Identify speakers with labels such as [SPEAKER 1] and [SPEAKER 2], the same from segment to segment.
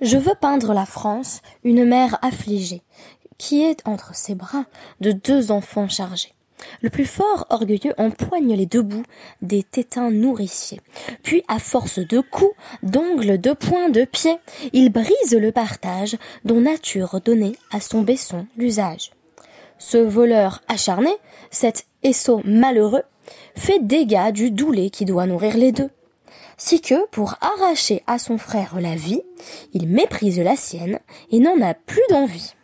[SPEAKER 1] Je veux peindre la France, une mère affligée, qui est entre ses bras de deux enfants chargés. Le plus fort orgueilleux empoigne les deux bouts des tétins nourriciers. Puis, à force de coups, d'ongles, de poings, de pieds, il brise le partage dont nature donnait à son baisson l'usage. Ce voleur acharné, cet Esso malheureux, fait dégâts du doulet qui doit nourrir les deux. Si que, pour arracher à son frère la vie, il méprise la sienne et n'en a plus d'envie.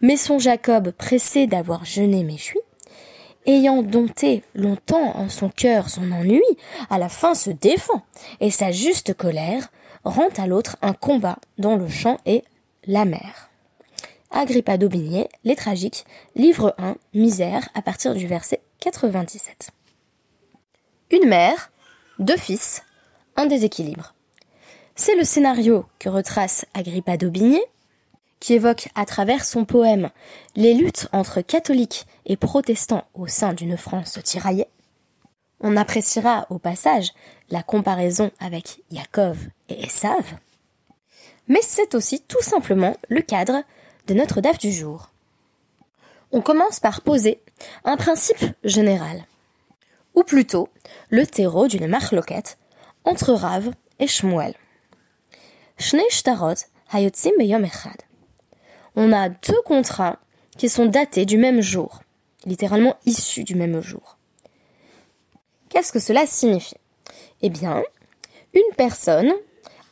[SPEAKER 1] Mais son Jacob, pressé d'avoir jeûné méchoui, ayant dompté longtemps en son cœur son ennui, à la fin se défend, et sa juste colère rend à l'autre un combat dont le champ est la mer. Agrippa d'Aubigné, Les Tragiques, livre 1, Misère, à partir du verset 97. Une mère, deux fils, déséquilibre. C'est le scénario que retrace Agrippa d'Aubigné, qui évoque à travers son poème les luttes entre catholiques et protestants au sein d'une France tiraillée. On appréciera au passage la comparaison avec Yaakov et Esav. Mais c'est aussi tout simplement le cadre de notre DAF du jour. On commence par poser un principe général, ou plutôt le terreau d'une marloquette entre Rav et Shmuel. On a deux contrats qui sont datés du même jour, littéralement issus du même jour. Qu'est-ce que cela signifie? Eh bien, une personne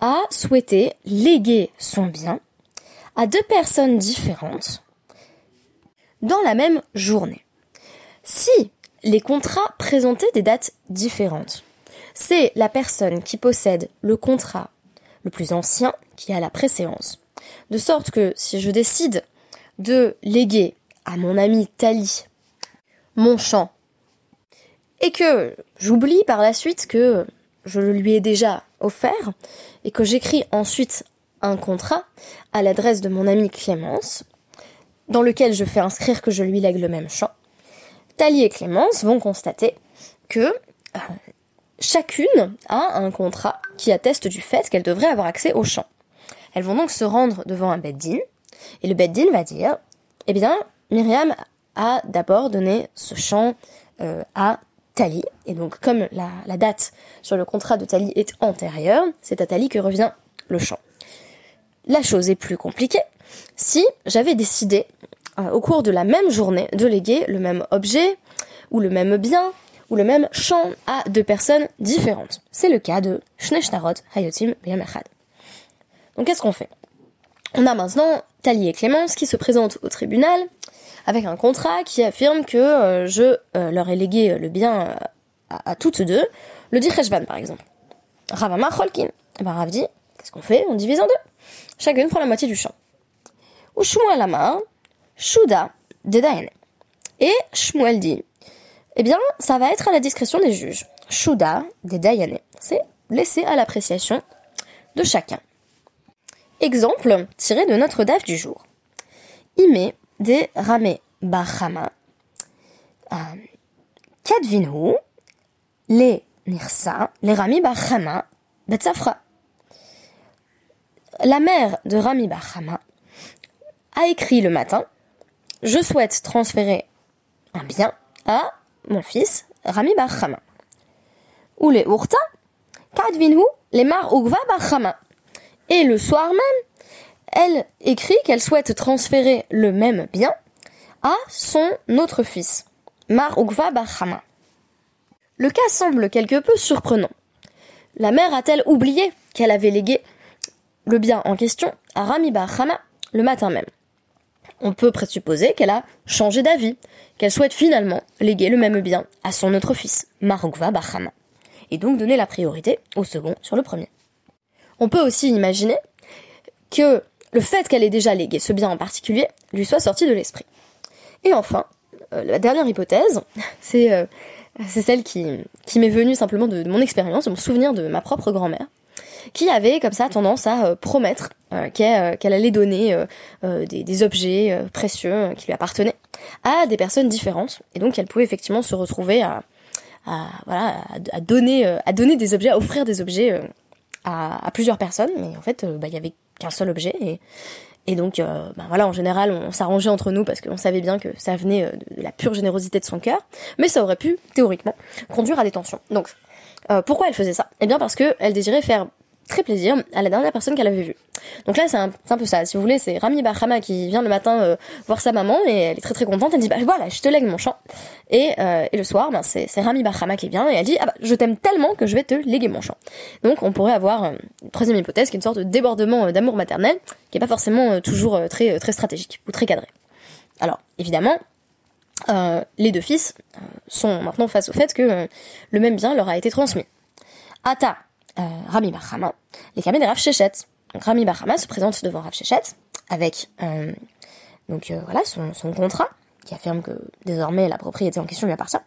[SPEAKER 1] a souhaité léguer son bien à deux personnes différentes dans la même journée. Si les contrats présentaient des dates différentes, c'est la personne qui possède le contrat le plus ancien qui a la préséance. De sorte que si je décide de léguer à mon ami Tali mon champ, et que j'oublie par la suite que je le lui ai déjà offert, et que j'écris ensuite un contrat à l'adresse de mon ami Clémence, dans lequel je fais inscrire que je lui lègue le même champ, Tali et Clémence vont constater que euh, chacune a un contrat qui atteste du fait qu'elle devrait avoir accès au champ. Elles vont donc se rendre devant un beddin, et le beddin va dire, eh bien, Myriam a d'abord donné ce champ euh, à Tali, et donc comme la, date sur le contrat de Tali est antérieure, c'est à Tali que revient le champ. La chose est plus compliquée si j'avais décidé euh, au cours de la même journée de léguer le même objet ou le même bien ou le même champ à deux personnes différentes. C'est le cas de Shneshtarot Hayotim Beyamachad. Donc qu'est-ce qu'on fait? On a maintenant Tali et Clémence qui se présentent au tribunal avec un contrat qui affirme que euh, je euh, leur ai légué le bien euh, à, toutes deux, le dit par exemple. Ravama Cholkin. Et eh ben qu'est-ce qu'on fait? On divise en deux. Chacune prend la moitié du champ. Ou Shmuel Amar, Shuda Dedayane. Et Shmuel eh bien, ça va être à la discrétion des juges. Shuda Dedayane. C'est laissé à l'appréciation de chacun. Exemple tiré de notre DAF du jour. Ime de Rame Bahama. Euh, Kadvinu, les Nirsa, les Rami Bahama, Betsafra. La mère de Rami Bahama a écrit le matin Je souhaite transférer un bien à mon fils Rami Bahama. Ou les Urta, Kadvinu, les Mar Ugva Bahama. Et le soir même, elle écrit qu'elle souhaite transférer le même bien à son autre fils, Mar Ugva Bahama. Le cas semble quelque peu surprenant. La mère a-t-elle oublié qu'elle avait légué le bien en question à Rami Bahama le matin même? On peut présupposer qu'elle a changé d'avis, qu'elle souhaite finalement léguer le même bien à son autre fils, Marugva Bahama, et donc donner la priorité au second sur le premier. On peut aussi imaginer que le fait qu'elle ait déjà légué ce bien en particulier lui soit sorti de l'esprit. Et enfin, euh, la dernière hypothèse, c'est euh, c'est celle qui m'est venue simplement de, mon expérience, de mon souvenir de ma propre grand-mère, qui avait comme ça tendance à euh, promettre qu'elle allait donner des, des, objets précieux qui lui appartenaient à des personnes différentes, et donc elle pouvait effectivement se retrouver à, à voilà à, donner à donner des objets, à offrir des objets à, plusieurs personnes, mais en fait, bah, il y avait qu'un seul objet. Et et donc, euh, bah voilà, en général, on s'arrangeait entre nous parce qu'on savait bien que ça venait euh, de la pure générosité de son cœur, mais ça aurait pu, théoriquement, conduire à des tensions. Donc, euh, pourquoi elle faisait ça? Eh bien parce qu'elle désirait faire très plaisir à la dernière personne qu'elle avait vue. Donc là, c'est un, peu ça. Si vous voulez, c'est Rami Bahama qui vient le matin euh, voir sa maman et elle est très très contente. Elle dit bah voilà, je te lègue mon champ. Et, euh, et le soir, ben, c'est, Rami Bahama qui vient et elle dit ah bah je t'aime tellement que je vais te léguer mon champ. Donc on pourrait avoir euh, une troisième hypothèse qui est une sorte de débordement d'amour maternel qui est pas forcément toujours très très stratégique ou très cadré. Alors évidemment, les deux fils sont maintenant face au fait que le même bien leur a été transmis. Ata euh, Rami Bahama, les camés de Rav Shechet. Donc Rami Bahama se présente devant Rav Shechet avec euh, donc euh, voilà son, contrat qui affirme que désormais la propriété en question lui appartient.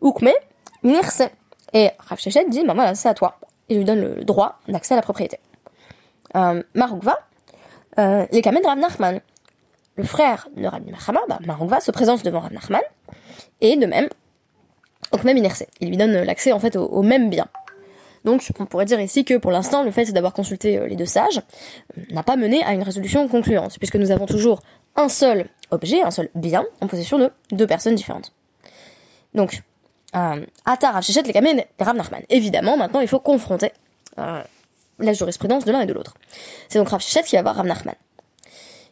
[SPEAKER 1] Oukme Nirse. Et Rav Shechet dit bah voilà c'est à toi. Il lui donne le droit d'accès à la propriété. Euh, Maroukva, euh, les camés de Rav Nachman. Le frère de Rami Bahama, bah, Maroukva se présente devant Rav Nachman et de même Oukme Nirse. Il lui donne l'accès en fait au même bien. Donc on pourrait dire ici que pour l'instant, le fait d'avoir consulté euh, les deux sages euh, n'a pas mené à une résolution concluante, puisque nous avons toujours un seul objet, un seul bien, en possession de deux personnes différentes. Donc, euh, Atar Rav les Kamen et Rav Nachman. Évidemment, maintenant, il faut confronter la jurisprudence de l'un et de l'autre. C'est donc Rav qui va voir Rav Nachman.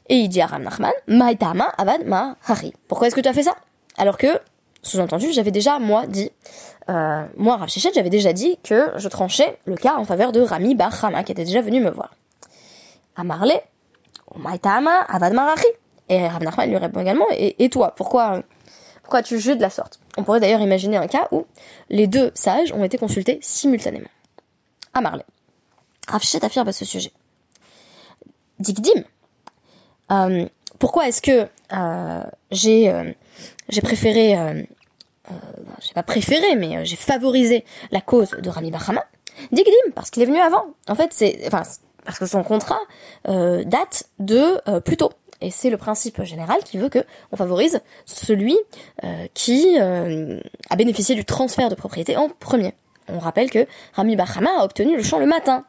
[SPEAKER 1] Et il dit à Rav Nachman, Maïtama Avad Ma Hari. Pourquoi est-ce que tu as fait ça? Alors que, sous-entendu, j'avais déjà, moi, dit euh, moi, Rav j'avais déjà dit que je tranchais le cas en faveur de Rami Bar qui était déjà venu me voir. À Marley, Maïtama, Avad Marachi. Et Rav Nachman lui répond également, et, toi, pourquoi, pourquoi tu juges de la sorte? On pourrait d'ailleurs imaginer un cas où les deux sages ont été consultés simultanément. À Marley. Rav affirme à ce sujet. Dikdim. Euh, pourquoi est-ce que euh, j'ai euh, j'ai préféré euh, euh, j'ai pas préféré, mais euh, j'ai favorisé la cause de Rami Bahama. Digdim, parce qu'il est venu avant. En fait, c'est, enfin, parce que son contrat euh, date de euh, plus tôt. Et c'est le principe général qui veut que on favorise celui euh, qui a bénéficié du transfert de propriété en premier. On rappelle que Rami Bahama a obtenu le champ le matin.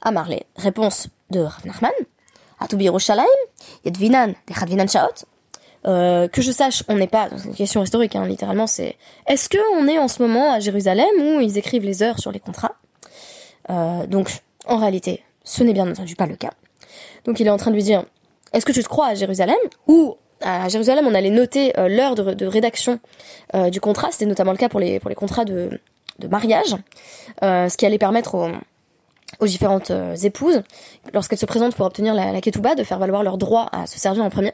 [SPEAKER 1] À Marley, réponse de Rav Nachman. Atubi Yerushalayim, Yedvinan, Dechadvinan Shaot. Euh, que je sache, on n'est pas dans une question historique, hein, littéralement, c'est est-ce que on est en ce moment à Jérusalem où ils écrivent les heures sur les contrats? Euh, Donc, en réalité, ce n'est bien entendu pas le cas. Donc, il est en train de lui dire est-ce que tu te crois à Jérusalem ou à Jérusalem, on allait noter euh, l'heure de, rédaction euh, du contrat. C'était notamment le cas pour les pour les contrats de, de mariage, ce qui allait permettre aux aux différentes euh, épouses, lorsqu'elles se présentent pour obtenir la, la ketouba, de faire valoir leur droit à se servir en premier.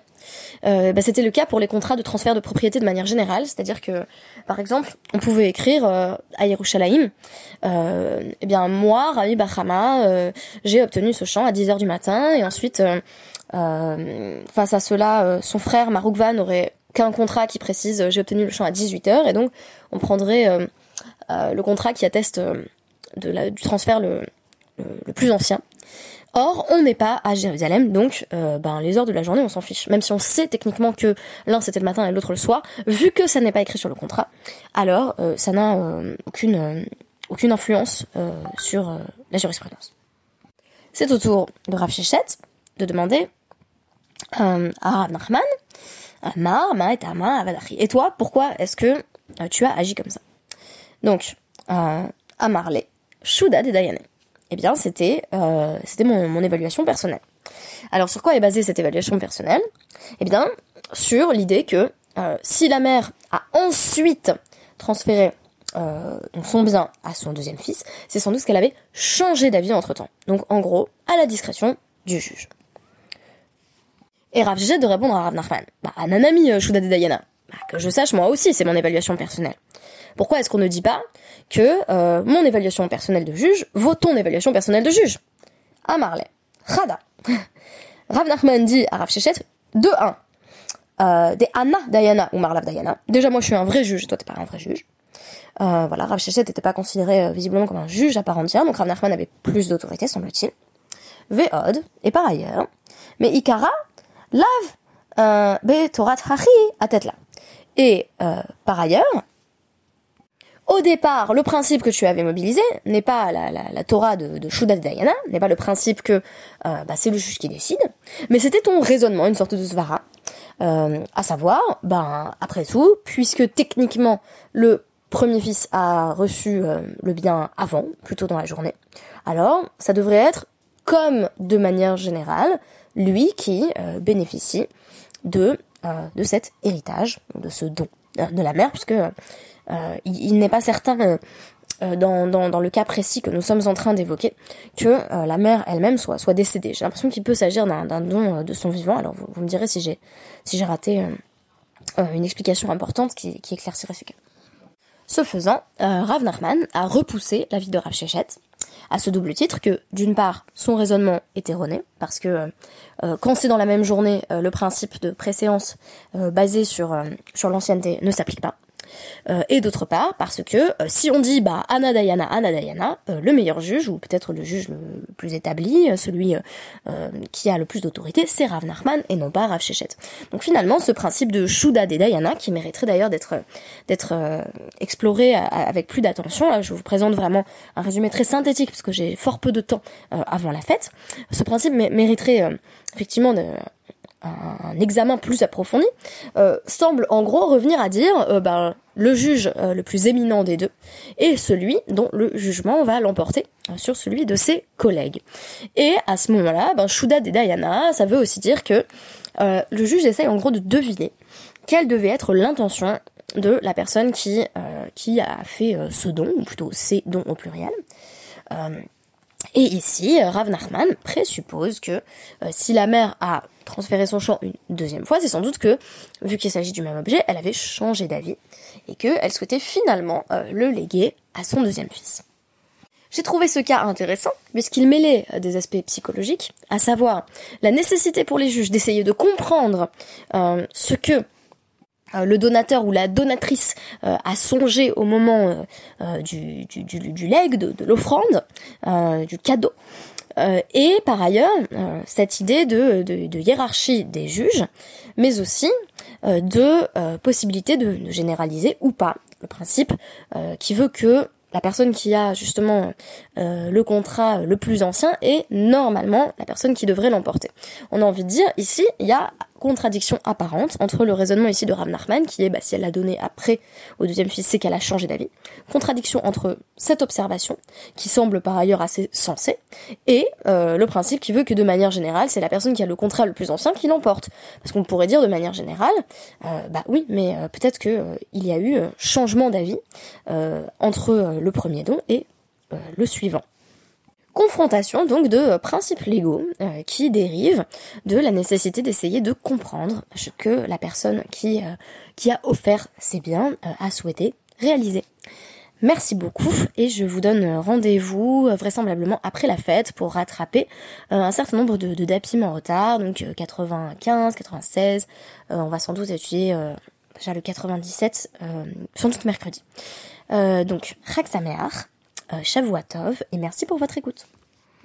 [SPEAKER 1] Euh, bah, c'était le cas pour les contrats de transfert de propriété de manière générale, c'est-à-dire que, par exemple, on pouvait écrire euh, à Yerushalayim, euh, eh bien moi, Rami Bahama, euh, j'ai obtenu ce champ à 10h du matin, et ensuite, face à cela, son frère Maroukvan n'aurait qu'un contrat qui précise j'ai obtenu le champ à 18h, et donc on prendrait le contrat qui atteste de la, du transfert le le, plus ancien. Or, on n'est pas à Jérusalem, donc euh, ben, les heures de la journée, on s'en fiche. Même si on sait techniquement que l'un c'était le matin et l'autre le soir, vu que ça n'est pas écrit sur le contrat, alors euh, ça n'a euh, aucune, aucune influence sur la jurisprudence. C'est au tour de Rav de demander à Rav Nachman, Ma, Ma et Ma, Et toi, pourquoi est-ce que tu as agi comme ça? Donc, à Marley, Shuda de Dayané eh bien c'était euh, c'était mon, mon, évaluation personnelle. Alors sur quoi est basée cette évaluation personnelle? Eh bien sur l'idée que euh, si la mère a ensuite transféré euh, son bien à son deuxième fils, c'est sans doute qu'elle avait changé d'avis entre temps. Donc en gros, à la discrétion du juge. Et Rav de répondre à Rav Nachman, bah, Nanami euh, Shuda de Dayana, bah, que je sache moi aussi, c'est mon évaluation personnelle. Pourquoi est-ce qu'on ne dit pas que euh, mon évaluation personnelle de juge vaut ton évaluation personnelle de juge? À Marley. Rada. Rav Nachman dit à Rav Shechet 2-1. Euh, des Anna Diana ou Marlav Diana. Déjà, moi, je suis un vrai juge, toi, t'es pas un vrai juge. Euh, voilà, Rav Shechet n'était pas considéré visiblement comme un juge à part entière, donc Rav Nachman avait plus d'autorité, semble-t-il. Ve'od, et par ailleurs, mais Ikara, lave, be Torat Hachi, à tête là. Et, par ailleurs, Au départ, le principe que tu avais mobilisé n'est pas la, Torah de, de Dayana, n'est pas le principe que euh, bah, c'est le juge qui décide, mais c'était ton raisonnement, une sorte de svara, euh, à savoir, ben après tout, puisque techniquement le premier fils a reçu euh, le bien avant, plutôt dans la journée, alors ça devrait être comme de manière générale lui qui euh, bénéficie de de cet héritage, de ce don de la mère, puisque euh, il, n'est pas certain euh, euh, dans, dans, le cas précis que nous sommes en train d'évoquer, que la mère elle-même soit, soit décédée. J'ai l'impression qu'il peut s'agir d'un don de son vivant. Alors vous, me direz si j'ai si raté une explication importante qui, qui éclaircirait ce cas. Ce faisant, Rav Nachman a repoussé la vie de Rav Shechet à ce double titre que, d'une part, son raisonnement est erroné, parce que quand c'est dans la même journée, le principe de préséance basé sur, sur l'ancienneté ne s'applique pas. Euh, et d'autre part parce que euh, si on dit bah Anna Dayana, Anna Dayana, euh, le meilleur juge ou peut-être le juge le plus établi, celui qui a le plus d'autorité, c'est Rav Nachman et non pas Rav Shechet. Donc finalement, ce principe de Shuda des Dayana, qui mériterait d'ailleurs d'être d'être exploré avec plus d'attention, là je vous présente vraiment un résumé très synthétique parce que j'ai fort peu de temps avant la fête. Ce principe mériterait effectivement de un examen plus approfondi, euh, semble en gros revenir à dire euh, ben, le juge euh, le plus éminent des deux est celui dont le jugement va l'emporter sur celui de ses collègues. Et à ce moment-là, ben, Shuda de Dayana, ça veut aussi dire que le juge essaye en gros de deviner quelle devait être l'intention de la personne qui, qui a fait ce don, ou plutôt ces dons au pluriel. Et ici, euh, Rav Nachman présuppose que euh, si la mère a transféré son champ une deuxième fois, c'est sans doute que, vu qu'il s'agit du même objet, elle avait changé d'avis et qu'elle souhaitait finalement euh, le léguer à son deuxième fils. J'ai trouvé ce cas intéressant puisqu'il mêlait des aspects psychologiques, à savoir la nécessité pour les juges d'essayer de comprendre ce que le donateur ou la donatrice euh, a songé au moment euh, du, du, du, leg, de, l'offrande, du cadeau. et par ailleurs, cette idée de, de, hiérarchie des juges, mais aussi de possibilité de, généraliser ou pas le principe qui veut que la personne qui a justement le contrat le plus ancien est normalement la personne qui devrait l'emporter. On a envie de dire ici, il y a contradiction apparente entre le raisonnement ici de Rav Nachman, qui est bah, si elle l'a donné après au deuxième fils, c'est qu'elle a changé d'avis. Contradiction entre cette observation, qui semble par ailleurs assez sensée, et euh, le principe qui veut que de manière générale, c'est la personne qui a le contrat le plus ancien qui l'emporte. Parce qu'on pourrait dire de manière générale, euh, bah oui, mais euh, peut-être que il y a eu changement d'avis entre le premier don et le suivant confrontation donc de principes légaux euh, qui dérivent de la nécessité d'essayer de comprendre ce que la personne qui, euh, qui a offert ses biens euh, a souhaité réaliser. Merci beaucoup et je vous donne rendez-vous vraisemblablement après la fête pour rattraper un certain nombre de, de en retard, donc 95, 96, on va sans doute étudier déjà le 97, sans doute mercredi. donc, Raksamear, Shavuatov et merci pour votre écoute.